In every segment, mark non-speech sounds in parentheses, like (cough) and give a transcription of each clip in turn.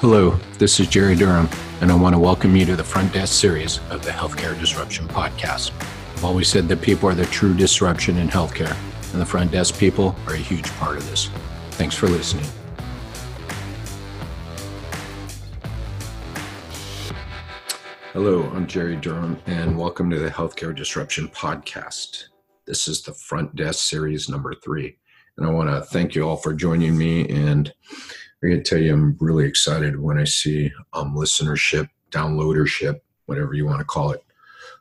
Hello, this is Jerry Durham, and I want to welcome you to the Front Desk series of the Healthcare Disruption Podcast. I've always said that people are the true disruption in healthcare, and the front desk people are a huge part of this. Thanks for listening. Hello, I'm Jerry Durham, and welcome to the Healthcare Disruption Podcast. This is the Front Desk series number three, and I want to thank you all for joining me and I can tell you, I'm really excited when I see um, listenership, downloadership, whatever you want to call it,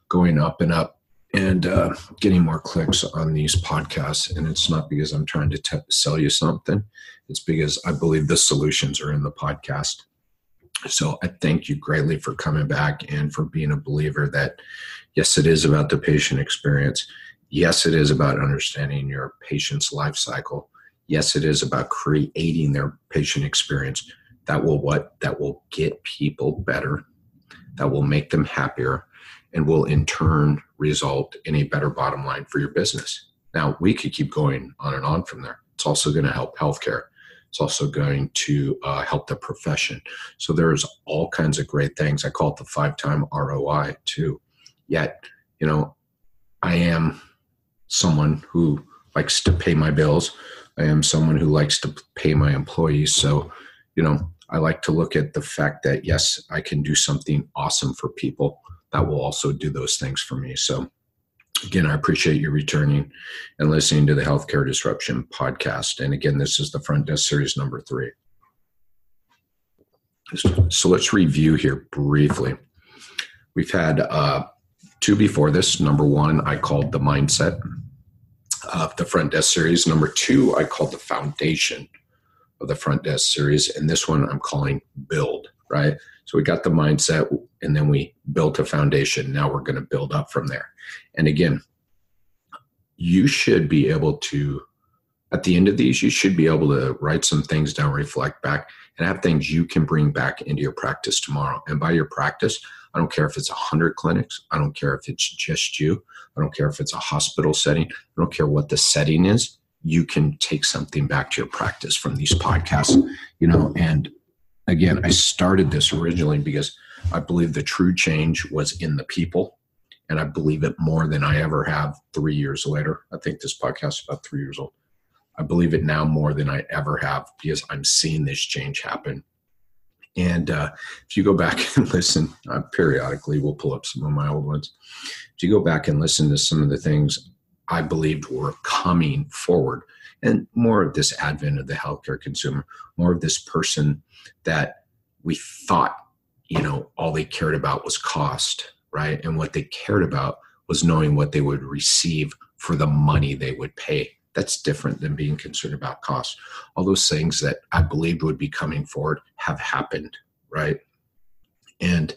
going up and up and uh, getting more clicks on these podcasts. And it's not because I'm trying to t- sell you something, it's because I believe the solutions are in the podcast. So I thank you greatly for coming back and for being a believer that, yes, it is about the patient experience. Yes, it is about understanding your patient's life cycle yes it is about creating their patient experience. That will what? That will get people better. That will make them happier and will in turn result in a better bottom line for your business. Now we could keep going on and on from there. It's also going to help healthcare. It's also going to uh, help the profession. So there's all kinds of great things. I call it the five time roi too. Yet you know i am someone who likes to pay my bills I am someone who likes to pay my employees. So, you know, I like to look at the fact that, yes, I can do something awesome for people that will also do those things for me. So, again, I appreciate you returning and listening to the Healthcare Disruption podcast. And again, this is the Front Desk Series number three. So, let's review here briefly. We've had uh, two before this. Number one, I called the mindset of the front desk series. Number two, I called the foundation of the front desk series. And this one I'm calling build, right? So we got the mindset and then we built a foundation. Now we're going to build up from there. And again, you should be able to, at the end of these, you should be able to write some things down, reflect back, and have things you can bring back into your practice tomorrow. And by your practice, I don't care if it's 100 clinics. I don't care if it's just you. I don't care if it's a hospital setting. I don't care what the setting is. You can take something back to your practice from these podcasts, you know. And again, I started this originally because I believe the true change was in the people. And I believe it more than I ever have three years later. I think this podcast is about three years old. I believe it now more than I ever have because I'm seeing this change happen and uh, if you go back (laughs) and listen, uh, periodically we'll pull up some of my old ones. If you go back and listen to some of the things I believed were coming forward, and more of this advent of the healthcare consumer, more of this person that we thought, you know, all they cared about was cost, right? And what they cared about was knowing what they would receive for the money they would pay that's different than being concerned about cost. All those things that I believed would be coming forward have happened, right? And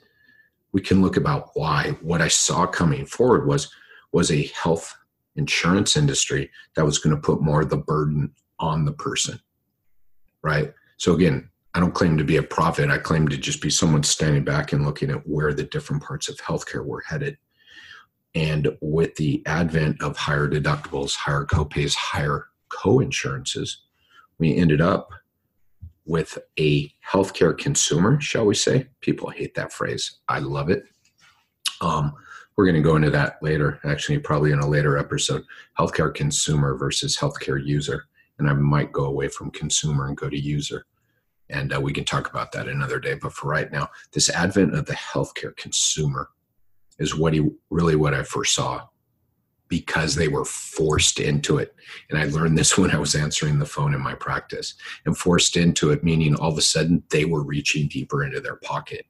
we can look about why. What I saw coming forward was was a health insurance industry that was going to put more of the burden on the person, right? So again, I don't claim to be a prophet. I claim to just be someone standing back and looking at where the different parts of healthcare were headed and with the advent of higher deductibles, higher copays, higher co-insurances, we ended up with a healthcare consumer, shall we say? People hate that phrase. I love it. Um, we're going to go into that later, actually, probably in a later episode. Healthcare consumer versus healthcare user. And I might go away from consumer and go to user. And uh, we can talk about that another day. But for right now, this advent of the healthcare consumer is what he really what I first saw because they were forced into it. And I learned this (laughs) when I was answering the phone in my practice. And forced into it, meaning all of a sudden they were reaching deeper into their pocket.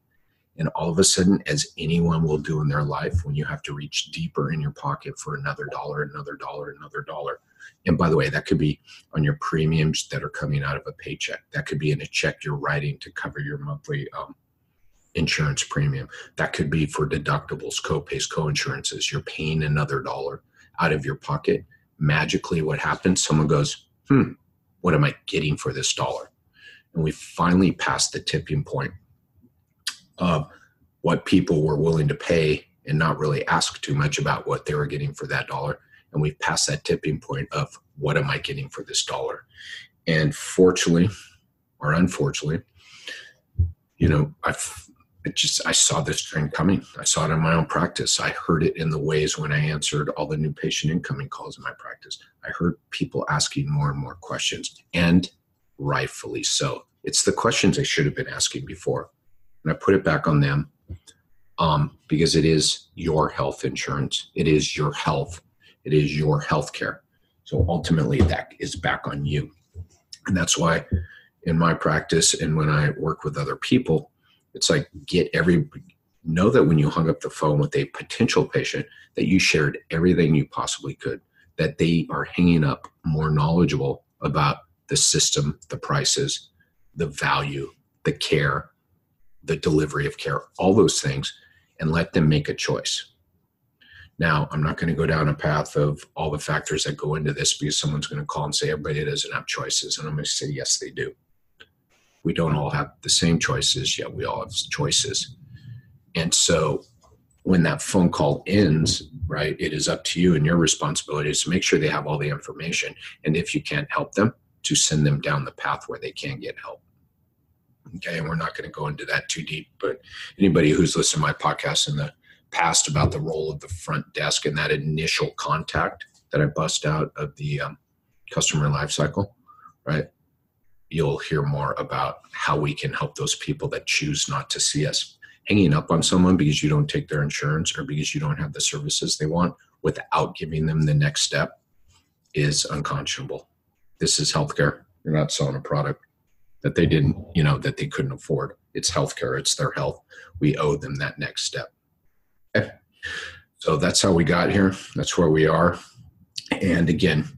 And all of a sudden, as anyone will do in their life, when you have to reach deeper in your pocket for another dollar, another dollar, another dollar. And by the way, that could be on your premiums that are coming out of a paycheck. That could be in a check you're writing to cover your monthly um, insurance premium. That could be for deductibles, co-pays, co-insurances. You're paying another dollar out of your pocket. Magically, what happens? Someone goes, hmm, what am I getting for this dollar? And we finally passed the tipping point of what people were willing to pay and not really ask too much about what they were getting for that dollar. And we've passed that tipping point of what am I getting for this dollar? And fortunately, or unfortunately, you know, I've it just I saw this trend coming. I saw it in my own practice. I heard it in the ways when I answered all the new patient incoming calls in my practice. I heard people asking more and more questions, and rightfully so. It's the questions they should have been asking before, and I put it back on them um, because it is your health insurance. It is your health. It is your health care. So ultimately, that is back on you, and that's why in my practice and when I work with other people it's like get every know that when you hung up the phone with a potential patient that you shared everything you possibly could that they are hanging up more knowledgeable about the system the prices the value the care the delivery of care all those things and let them make a choice. Now i'm not going to go down a path of all the factors that go into this because someone's going to call and say everybody doesn't have choices and i'm going to say yes they do we don't all have the same choices, yet we all have choices. And so when that phone call ends, right, it is up to you and your responsibility is to make sure they have all the information. And if you can't help them, to send them down the path where they can get help. Okay, and we're not going to go into that too deep, but anybody who's listened to my podcast in the past about the role of the front desk and that initial contact that I bust out of the um, customer life cycle, right? You'll hear more about how we can help those people that choose not to see us. Hanging up on someone because you don't take their insurance or because you don't have the services they want without giving them the next step is unconscionable. This is healthcare. You're not selling a product that they didn't, you know, that they couldn't afford. It's healthcare, it's their health. We owe them that next step. Okay. So that's how we got here. That's where we are. And again,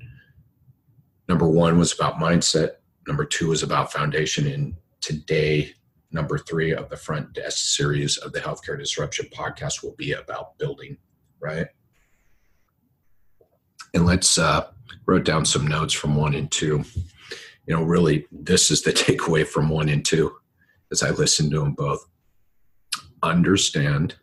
number one was about mindset Number two is about foundation. And today, number three of the front desk series of the Healthcare Disruption podcast will be about building, right? And let's uh, wrote down some notes from one and two. You know, really, this is the (laughs) takeaway from one and two as I listened to them both. Understand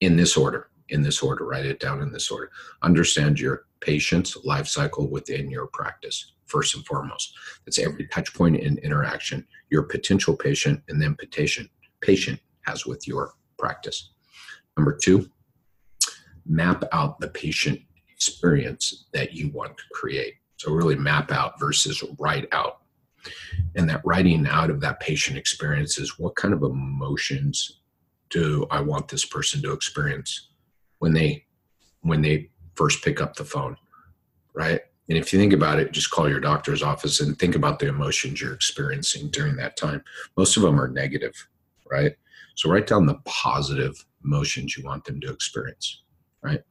in this order, in this order, write it down in this order. Understand your patient's life cycle within your practice first and foremost. That's every touch point and interaction your potential patient and then patient patient has with your practice. Number two, map out the patient experience that you want to create. So really map out versus write out. And that writing out of that patient experience is what kind of emotions do I want this person to experience when they when they first pick up the phone, right? And if you think about it, just call your doctor's office and think about the emotions you're experiencing during that time. Most of them are negative, right? So write down the positive emotions you want them to experience, right?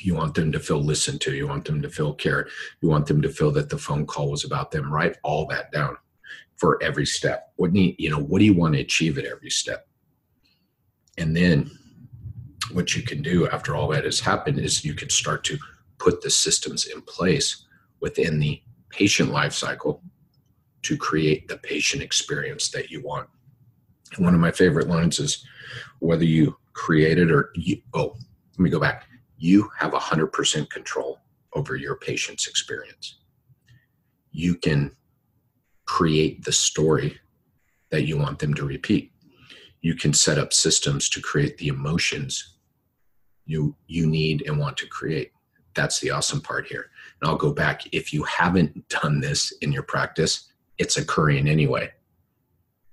You want them to feel listened to. You want them to feel cared. You want them to feel that the phone call was about them. Write all that down for every step. What need you know? What do you want to achieve at every step? And then, what you can do after all that has happened is you can start to put the systems in place within the patient life cycle to create the patient experience that you want. And one of my favorite lines is whether you create it or you, oh, let me go back. You have 100% control over your patient's experience. You can create the story that you want them to repeat. You can set up systems to create the emotions you you need and want to create that's the awesome part here. And I'll go back. If you haven't done this in your practice, it's occurring anyway.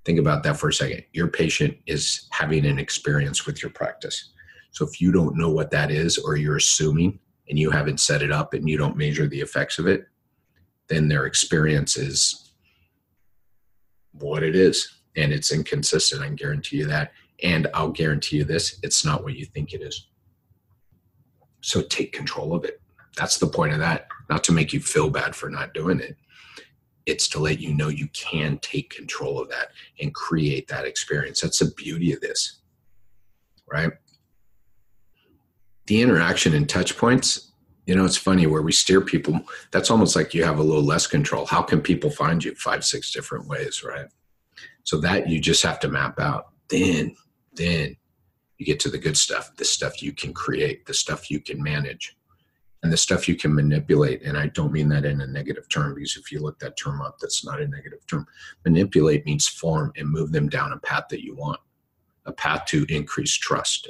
Think about that for a second. Your patient is having an experience with your practice. So if you don't know what that is, or you're assuming and you haven't set it up and you don't measure the effects of it, then their experience is what it is. And it's inconsistent. I can guarantee you that. And I'll guarantee you this it's not what you think it is. So take control of it. That's the point of that. Not to make you feel bad for not doing it. It's to let you know you can take control of that and create that experience. That's the beauty of this, right? The interaction and touch points, you know, it's funny where we steer people. That's almost like you have a little less control. How can people find you? Five, six different ways, right? So that you just have to map out. Then, then you get to the good stuff, the stuff you can create, the stuff you can manage. and the stuff you can manipulate. And i don't mean that in a negative term because if you look that term up that's not a negative term. Manipulate means form and move them down a path that you want a path to increase trust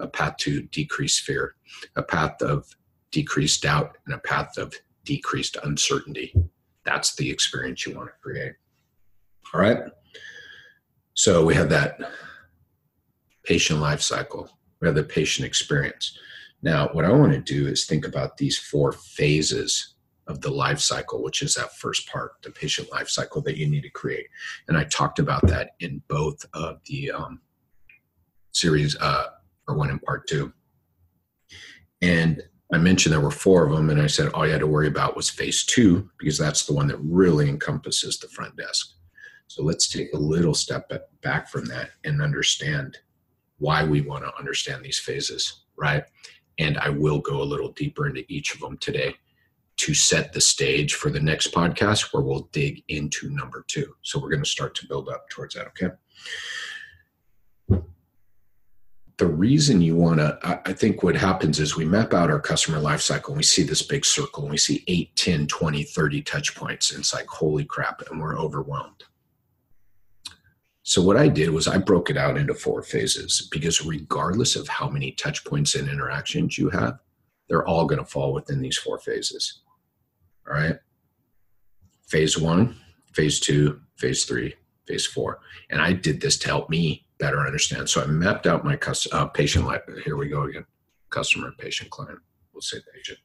a path to decrease fear a path of decreased doubt and a path of decreased uncertainty. That's the experience you want to create. All right? So we have that patient life cycle rather patient experience now, what I want to do is think about these four phases of the life cycle, which is that first part, the patient life cycle that you need to create. And I talked about that in both of the um, series, uh, or one in part two. And I mentioned there were four of them, and I said all you had to worry about was phase two, because that's the one that really encompasses the front desk. So let's take a little step back from that and understand why we want to understand these phases, right? And I will go a little deeper into each of them today to set the stage for the next podcast where we'll dig into number two. So we're going to start to build up towards that, okay? The reason you want to, I think what happens is we map out our customer life cycle and we see this big circle and we see 8, 10, 20, 30 touch points. And it's like, holy crap, and we're overwhelmed. So what I did was I broke it out into four phases because regardless of how many touch points and interactions you have, they're all going to fall within these four phases. All right. Phase one, phase two, phase three, phase four. And I did this to help me better understand. So I mapped out my uh, patient life. Here we go again. Customer, patient, client. We'll say patient.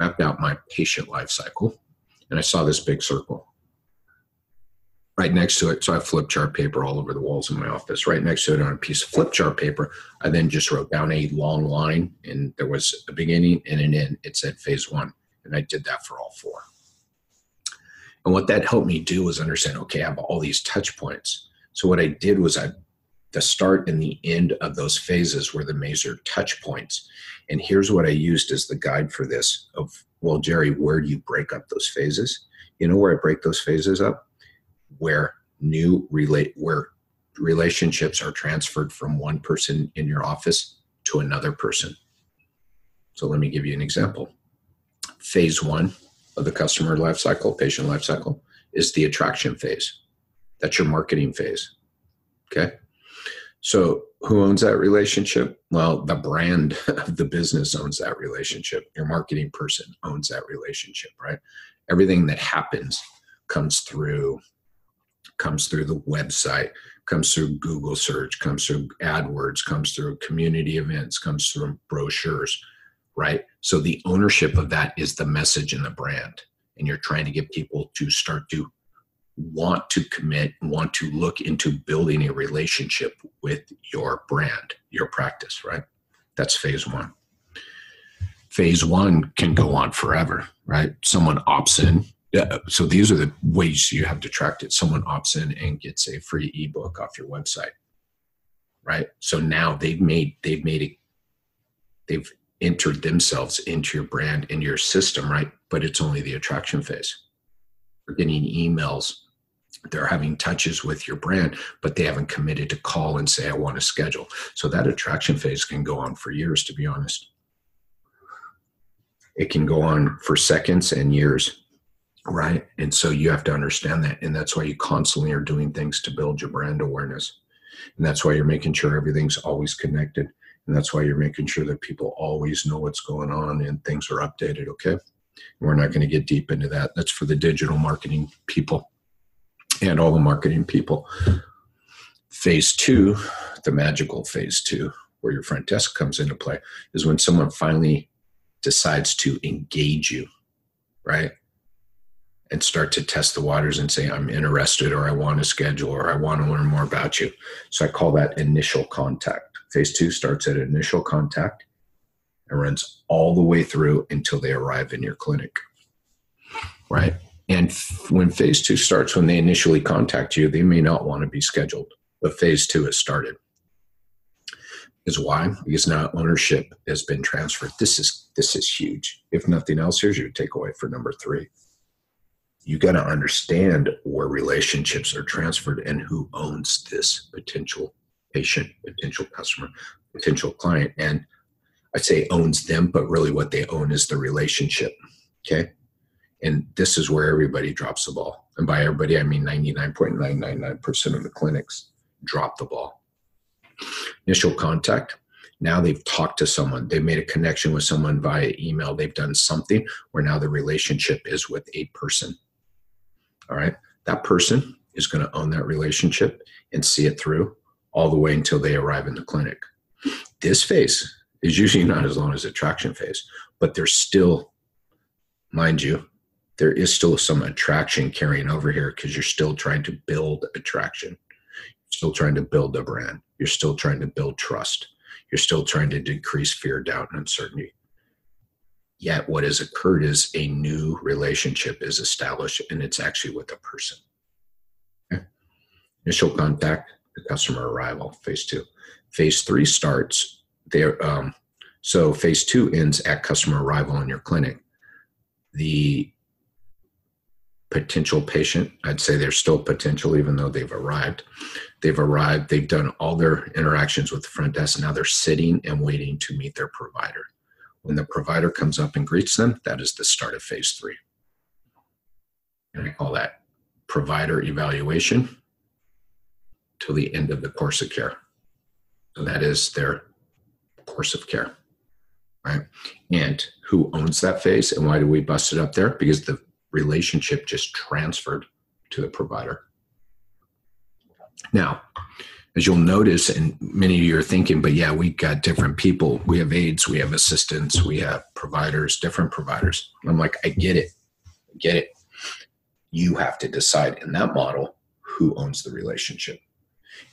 Mapped out my patient life cycle. And I saw this big circle right next to it. So I have flip chart paper all over the walls in my office. Right next to it on a piece of flip chart paper, I then just wrote down a long line and there was a beginning and an end. It said phase one. And I did that for all four. And what that helped me do was understand, okay, I have all these touch points. So what I did was I the start and the end of those phases were the major touch points. And here's what I used as the guide for this of, well, Jerry, where do you break up those phases? You know where I break those phases up? Where new relate where relationships are transferred from one person in your office to another person. So let me give you an example. Phase one of the customer life cycle, patient life cycle, is the attraction phase. That's your marketing phase. Okay. So who owns that relationship? Well, the brand (laughs) of the business owns that relationship. Your marketing person owns that relationship, right? Everything that happens comes through comes through the website, comes through Google search, comes through AdWords, comes through community events, comes through brochures, right? So the ownership of that is the message and the brand. And you're trying to get people to start to want to commit, want to look into building a relationship with your brand, your practice, right? That's phase one. Phase one can go on forever, right? Someone opts in, yeah, so these are the ways you have to track it. Someone opts in and gets a free ebook off your website, right? So now they've made they've made it, they've entered themselves into your brand, into your system, right? But it's only the attraction phase. They're getting emails, they're having touches with your brand, but they haven't committed to call and say, I want to schedule. So that attraction phase can go on for years, to be honest. It can go on for seconds and years right. And so you have to understand that. And that's why you constantly are doing things to build your brand awareness. And that's why you're making sure everything's always connected. And that's why you're making sure that people always know what's going on and things are updated. Okay. We're not going to get deep into that. That's for the digital marketing people and all the marketing people. Phase two the magical phase two where your front desk comes into play is when someone finally decides to engage you. Right and start to test the waters and say, I'm interested or I want to schedule or I want to learn more about you. So I call that initial contact. Phase two starts at initial contact and runs all the way through until they arrive in your clinic. Right. And f- when phase two starts, when they initially contact you, they may not want to be scheduled, but phase two has started. Is why? Because now ownership has been transferred. This is this is huge. If nothing else, here's your takeaway for number three you got to understand where relationships are transferred and who owns this potential patient, potential customer, potential client. And I'd say owns them, but really what they own is the relationship. Okay. And this is where everybody drops the ball. And by everybody, I mean 99.999% of the clinics drop the ball. Initial contact. Now they've talked to someone, they've made a connection with someone via email, they've done something where now the relationship is with a person. All right. That person is going to own that relationship and see it through all the way until they arrive in the clinic. This phase is usually not as long as the attraction phase, but there's still, mind you, there is still some attraction carrying over here because you're still trying to build attraction. You're still trying to build a brand. You're still trying to build trust. You're still trying to decrease fear, doubt, and uncertainty. Yet, what has occurred is a new relationship is established, and it's actually with a person. Okay. Initial contact, the customer arrival, phase two. Phase three starts there. Um, so, phase two ends at customer arrival in your clinic. The potential patient. I'd say they're still potential, even though they've arrived. They've arrived, they've done all their interactions with the front desk. Now they're sitting and waiting to meet their provider. When the provider comes up and greets them, that is the start of phase three. And we call that provider evaluation till the end of the course of care. So that is their course of care. Right. And who owns that phase and why do we bust it up there? Because the relationship just transferred to the provider. Now, as you'll notice, and many of you are thinking, but yeah, we got different people. We have aides, we have assistants, we have providers, different providers. I'm like, I get it. I get it. You have to decide in that model who owns the relationship.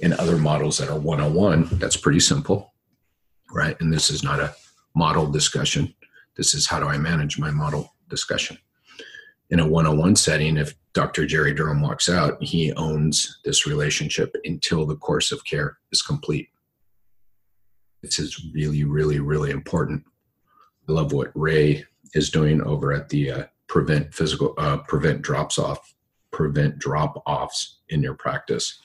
In other models that are one on one, that's pretty simple, right? And this is not a model discussion. This is how do I manage my model discussion in a one-on-one setting if dr jerry durham walks out he owns this relationship until the course of care is complete. This is really really really important. I love what ray is doing over at the uh, prevent physical uh, prevent drops off prevent drop offs in your practice.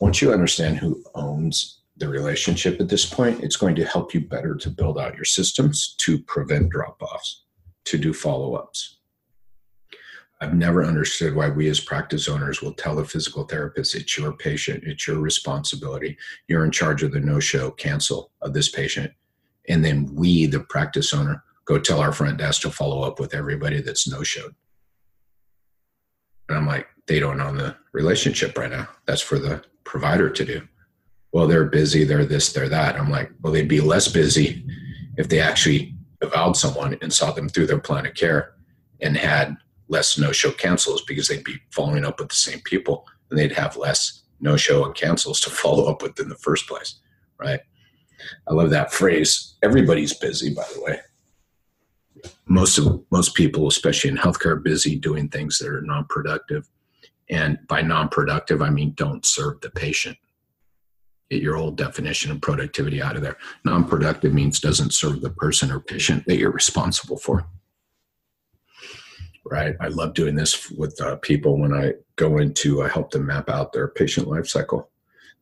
Once you understand who owns the relationship at this point it's going to help you better to build out your systems to prevent drop offs to do follow-ups I've never understood why we as practice owners will tell the physical therapist it's your patient, it's your responsibility. You're in charge of the no show, cancel of this patient. And then we, the practice owner, go tell our front desk to follow up with everybody that's no showed. And I'm like, they don't own the relationship right now. That's for the provider to do. Well, they're busy, they're this, they're that. I'm like, well, they'd be less busy if they actually avowed someone and saw them through their plan of care and had less no show cancels because they'd be following up with the same people and they'd have less no show and cancels to (laughs) follow up with in the first place, right? I love that phrase. Everybody's busy, by the way. Most of most people, especially in healthcare, are busy doing things that are non-productive. And by non-productive, I mean don't serve the patient. Get your old definition of productivity out of there. Non-productive means doesn't serve the person or patient that you're responsible for right? I love doing this with uh, people when I go into uh, help them map out their patient life cycle.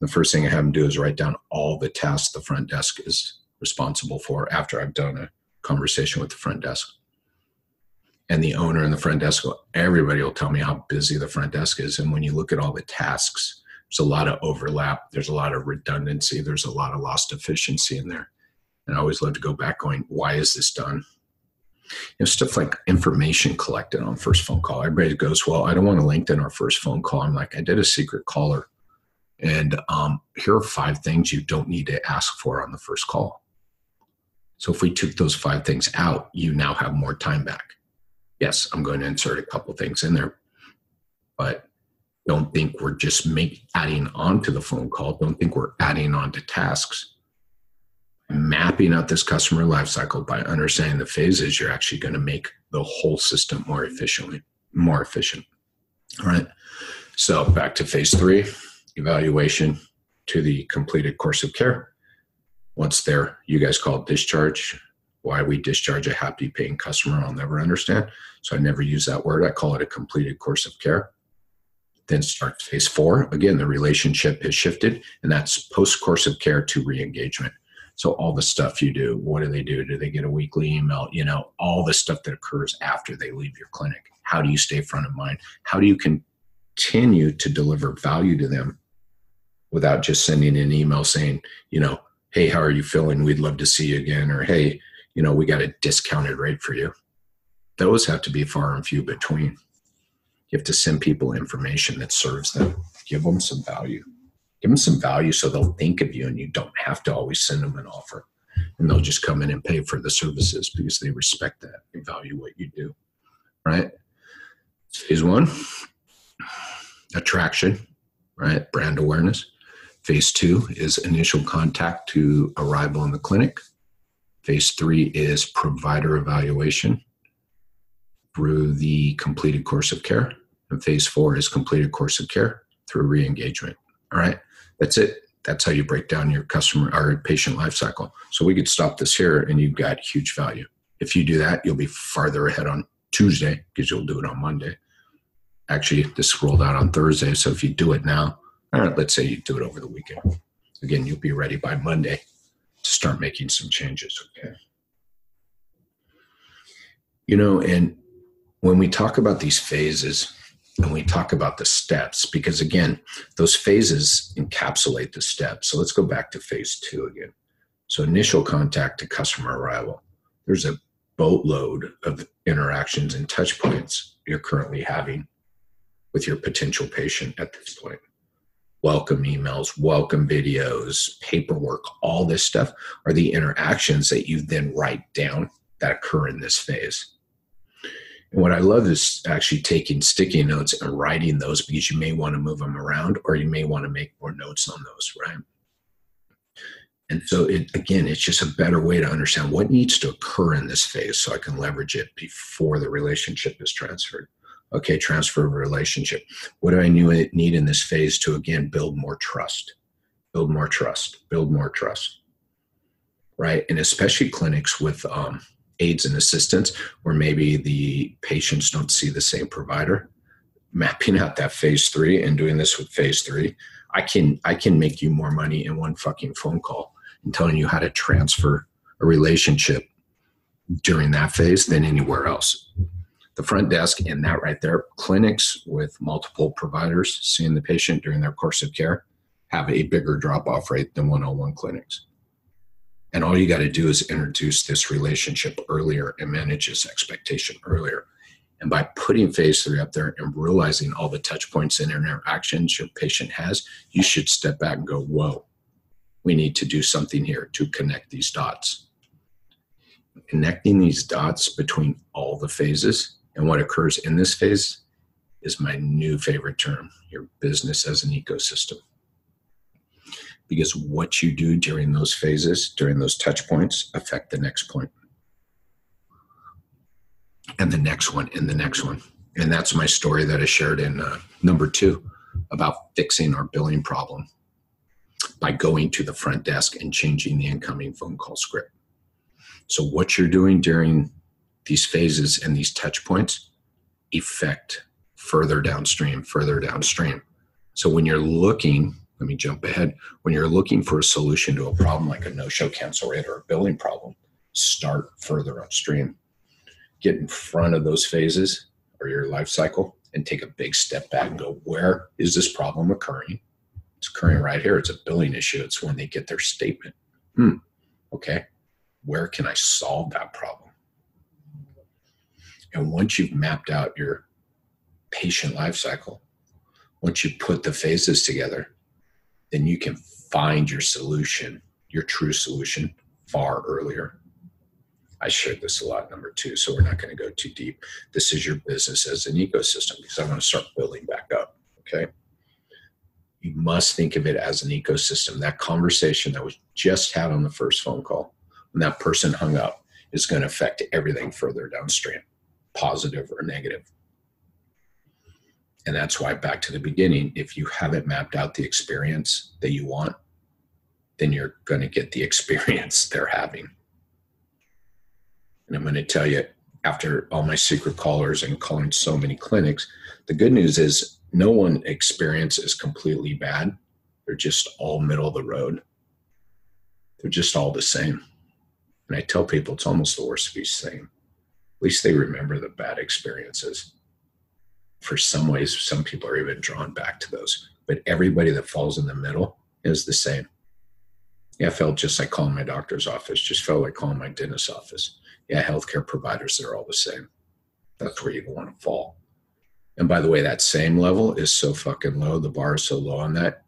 The first thing I have them do is write down all the tasks the front desk is responsible for after I've done a conversation with the front desk. And the owner and the front desk, everybody will tell me how busy the front desk is. And when you look at all the tasks, there's a lot of overlap, there's a lot of redundancy, there's a lot of lost efficiency in there. And I always love to go back going, why is this done? You know, stuff like information collected on first phone call. Everybody goes, well, I don't want to lengthen our first phone call. I'm like, I did a secret caller. And um, here are five things you don't need to ask for on the first call. So if we took those five things out, you now have more time back. Yes, I'm going to insert a couple things in there, but don't think we're just make, adding on to the phone call. Don't think we're adding on to tasks mapping out this customer lifecycle by understanding the phases, you're actually going to make the whole system more efficiently, more efficient. All right. So back to phase three, evaluation to the completed course of care. Once there, you guys call it discharge. Why we discharge a happy paying customer, I'll never understand. So I never use that word. I call it a completed course of care. Then start phase four. Again, the relationship has shifted, and that's post course of care to re engagement So all the stuff you do, what do they do? Do they get a weekly email? You know, all the stuff that occurs after they leave your clinic. How do you stay front of mind? How do you continue to deliver value to them without just sending an email saying, you know, hey, how are you feeling? We'd love to see you again. Or hey, you know, we got a discounted rate for you. Those have to be far and few between. You have to send people information that serves them. Give them some value. Give them some value so they'll think of you and you don't have to always send them an offer. And they'll just come in and pay for the services because they respect that. They value what you do. Right? Phase one, attraction, right? Brand awareness. Phase two is initial contact to arrival in the clinic. Phase three is provider evaluation through the completed course of care. And phase four is completed course of care through re engagement. All right, that's it. That's how you break down your customer or patient life cycle. So we could stop this here and you've got huge value. If you do that, you'll be farther ahead on Tuesday because you'll do it on Monday. Actually, this rolled out on Thursday. So if you do it now, right, let's say you do it over the weekend. Again, you'll be ready by Monday to start making some changes. Okay. You know, and when we talk about these phases and we talk about the steps, because again, those phases encapsulate the steps. So let's go back to phase two again. So initial contact to customer arrival. There's a boatload of interactions and touch points you're currently having with your potential patient at this point. Welcome emails, welcome videos, paperwork, all this stuff are the interactions that you then write down that occur in this phase. And what I love is actually taking sticky notes and writing those because you may want to move them around or you may want to make more notes on those, right? And so, it, again, it's just a better way to understand what needs to occur in this phase so I can leverage it before the relationship is transferred. Okay, transfer of relationship. What do I need in this phase to, again, build more trust? Build more trust, build more trust, right? And especially clinics with um, aides and assistants or maybe the patients don't see the same provider. Mapping out that phase three and doing this with phase three i can i can make you more money in one fucking phone call and telling you how to transfer a relationship during that phase than anywhere else. The front desk and that right there clinics with multiple providers seeing the patient during their course of care have a bigger drop off rate than one-on-one oh clinics and all you got to do is introduce this relationship earlier and manage this expectation earlier. And by putting phase three up there and realizing all the touch points and interactions your patient has, you should step back and go, whoa, we need to do something here to connect these dots. Connecting these dots between all the phases and what occurs in this phase is my new favorite term your business as an ecosystem because what you do during those phases, during those touch points, affect the next point, and the next one, and the next one. And that's my story that I shared in uh, number two about fixing our billing problem by going to the front desk and changing the incoming phone call script. So, what you're doing during these phases and these touch points affect further downstream, further downstream. So, when you're looking let me jump ahead. When you're looking for a solution to a problem like a no-show cancel rate or a billing problem, start further upstream. Get in front of those phases or your life cycle and take a big step back and go, where is this problem occurring? It's occurring right here. It's a billing issue. It's when they get their statement. Hmm. Okay. Where can I solve that problem? And once you've mapped out your patient life cycle, once you put the phases together, then you can find your solution, your true solution, far earlier. I shared this a lot, number two, so we're not going to go too deep. This is your business as an ecosystem because I want to start building back up. Okay. You must think of it as an ecosystem. That conversation that was just had on the first phone call, when that person hung up, is going to affect everything further downstream, positive or negative. And that's why, back to the beginning, if you haven't mapped out the experience that you want, then you're going to get the (laughs) experience they're having. And I'm going to tell you, after all my secret callers and calling so many clinics, the good news is no one experience is completely bad. They're just all middle of the road. They're just all the same. And I tell people it's almost the worst be same. At least they remember the bad experiences. For some ways, some people are even drawn back to those. But everybody that falls in the middle is the same. Yeah, I felt just like calling my doctor's office, just felt like calling my dentist's office. Yeah, healthcare providers, they're all the same. That's where you want to fall. And by the way, that same level is so fucking low. The bar is so low on that,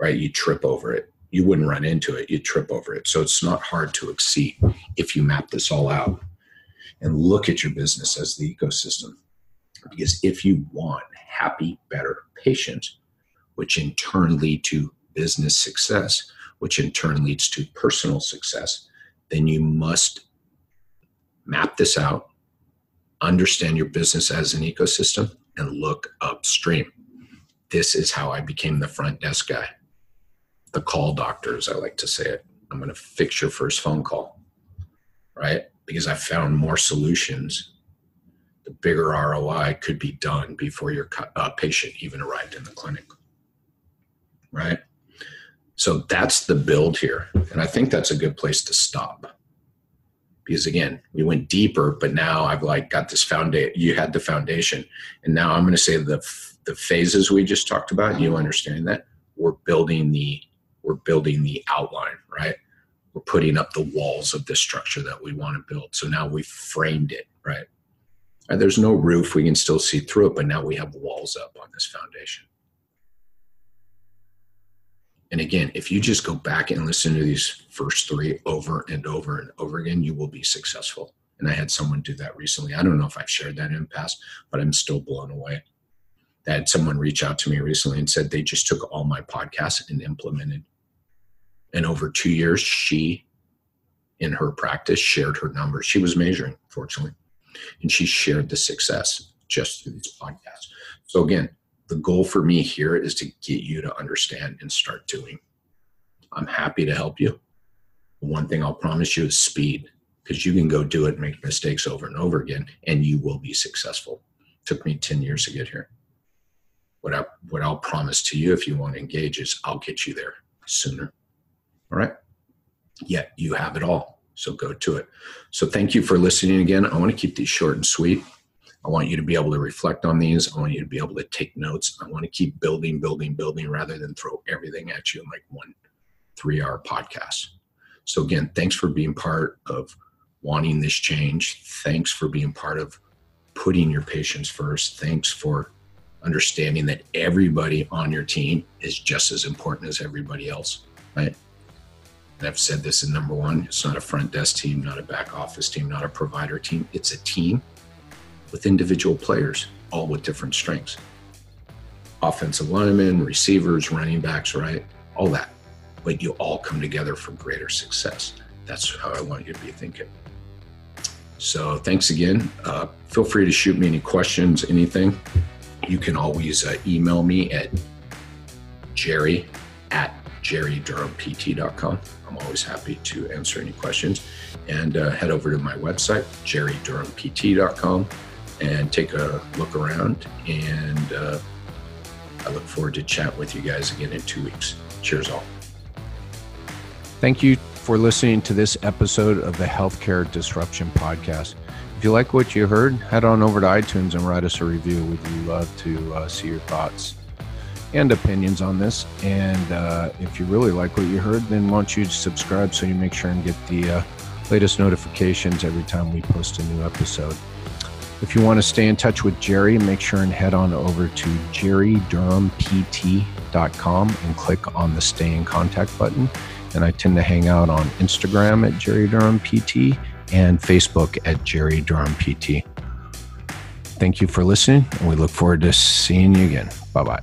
right? You trip over it. You wouldn't run into it, you trip over it. So it's not hard to exceed if you map this all out and look at your business as the ecosystem. Because if you want happy, better patients, which in turn lead to business success, which in turn leads to personal success, then you must map this out, understand your business as an ecosystem, and look upstream. This is how I became the front desk guy, the call doctor, as I like to say it. I'm going to fix your first phone call, right? Because I found more solutions. Bigger ROI could be done before your uh, patient even arrived in the clinic, right? So that's the build here. And I think that's a good place to stop. Because again, we went deeper, but now I've like got this foundation. You had the foundation. And now I'm going to say the, the phases we just talked about, you understand that we're building the, we're building the outline, right? We're putting up the walls of the structure that we want to build. So now we've framed it, right? There's no roof. We can still see through it, but now we have walls up on this foundation. And again, if you just go back and listen to these first three over and over and over again, you will be successful. And I had someone do that recently. I don't know if I've shared that in the past, but I'm still blown away. I had someone reach out to me recently and said they just took all my podcasts and implemented. And over two years, she, in her practice, shared her numbers. She was measuring, fortunately, and she shared the success just through these podcasts. So again, the goal for me here is to get you to understand and start doing. I'm happy to help you. One thing I'll promise you is speed because you can go do it, and make mistakes over and over again, and you will be successful. Took me 10 years to get here. What, I, what I'll promise to you if you want to engage is I'll get you there sooner. All right? Yet you have it all. So go to it. So thank you for listening again. I want to keep these short and sweet. I want you to be able to reflect on these. I want you to be able to take notes. I want to keep building, building, building rather than throw everything at you in like one three hour podcast. So, again, thanks for being part of wanting this change. Thanks for being part of putting your patients first. Thanks for understanding that everybody on your team is just as important as everybody else, right? I've said this in number one it's not a front desk team, not a back office team, not a provider team. It's a team with individual players, all with different strengths. Offensive linemen, receivers, running backs, right? All that. But you all come together for greater success. That's how I want you to be thinking. So thanks again. Uh, feel free to shoot me any questions, anything. You can always uh, email me at jerry at jerrydurhampt.com. I'm always happy to answer any questions. And uh, head over to my website, jerrydurhampt.com and take a look around. And uh, I look forward to chat with you guys again in two weeks. Cheers, all. Thank you for listening to this episode of the Healthcare Disruption Podcast. If you like what you heard, head on over to iTunes and write us a review. We'd love to uh, see your thoughts and opinions on this. And uh, if you really like what you heard, then why don't you subscribe so you make sure and get the uh, latest notifications every time we post a new episode. If you want to stay in touch with Jerry, make sure and head on over to jerrydurhampt.com and click on the stay in contact button. And I tend to hang out on Instagram at Jerry Durham PT and Facebook at Jerry Durham PT. Thank you for listening, and we look forward to seeing you again. Bye bye.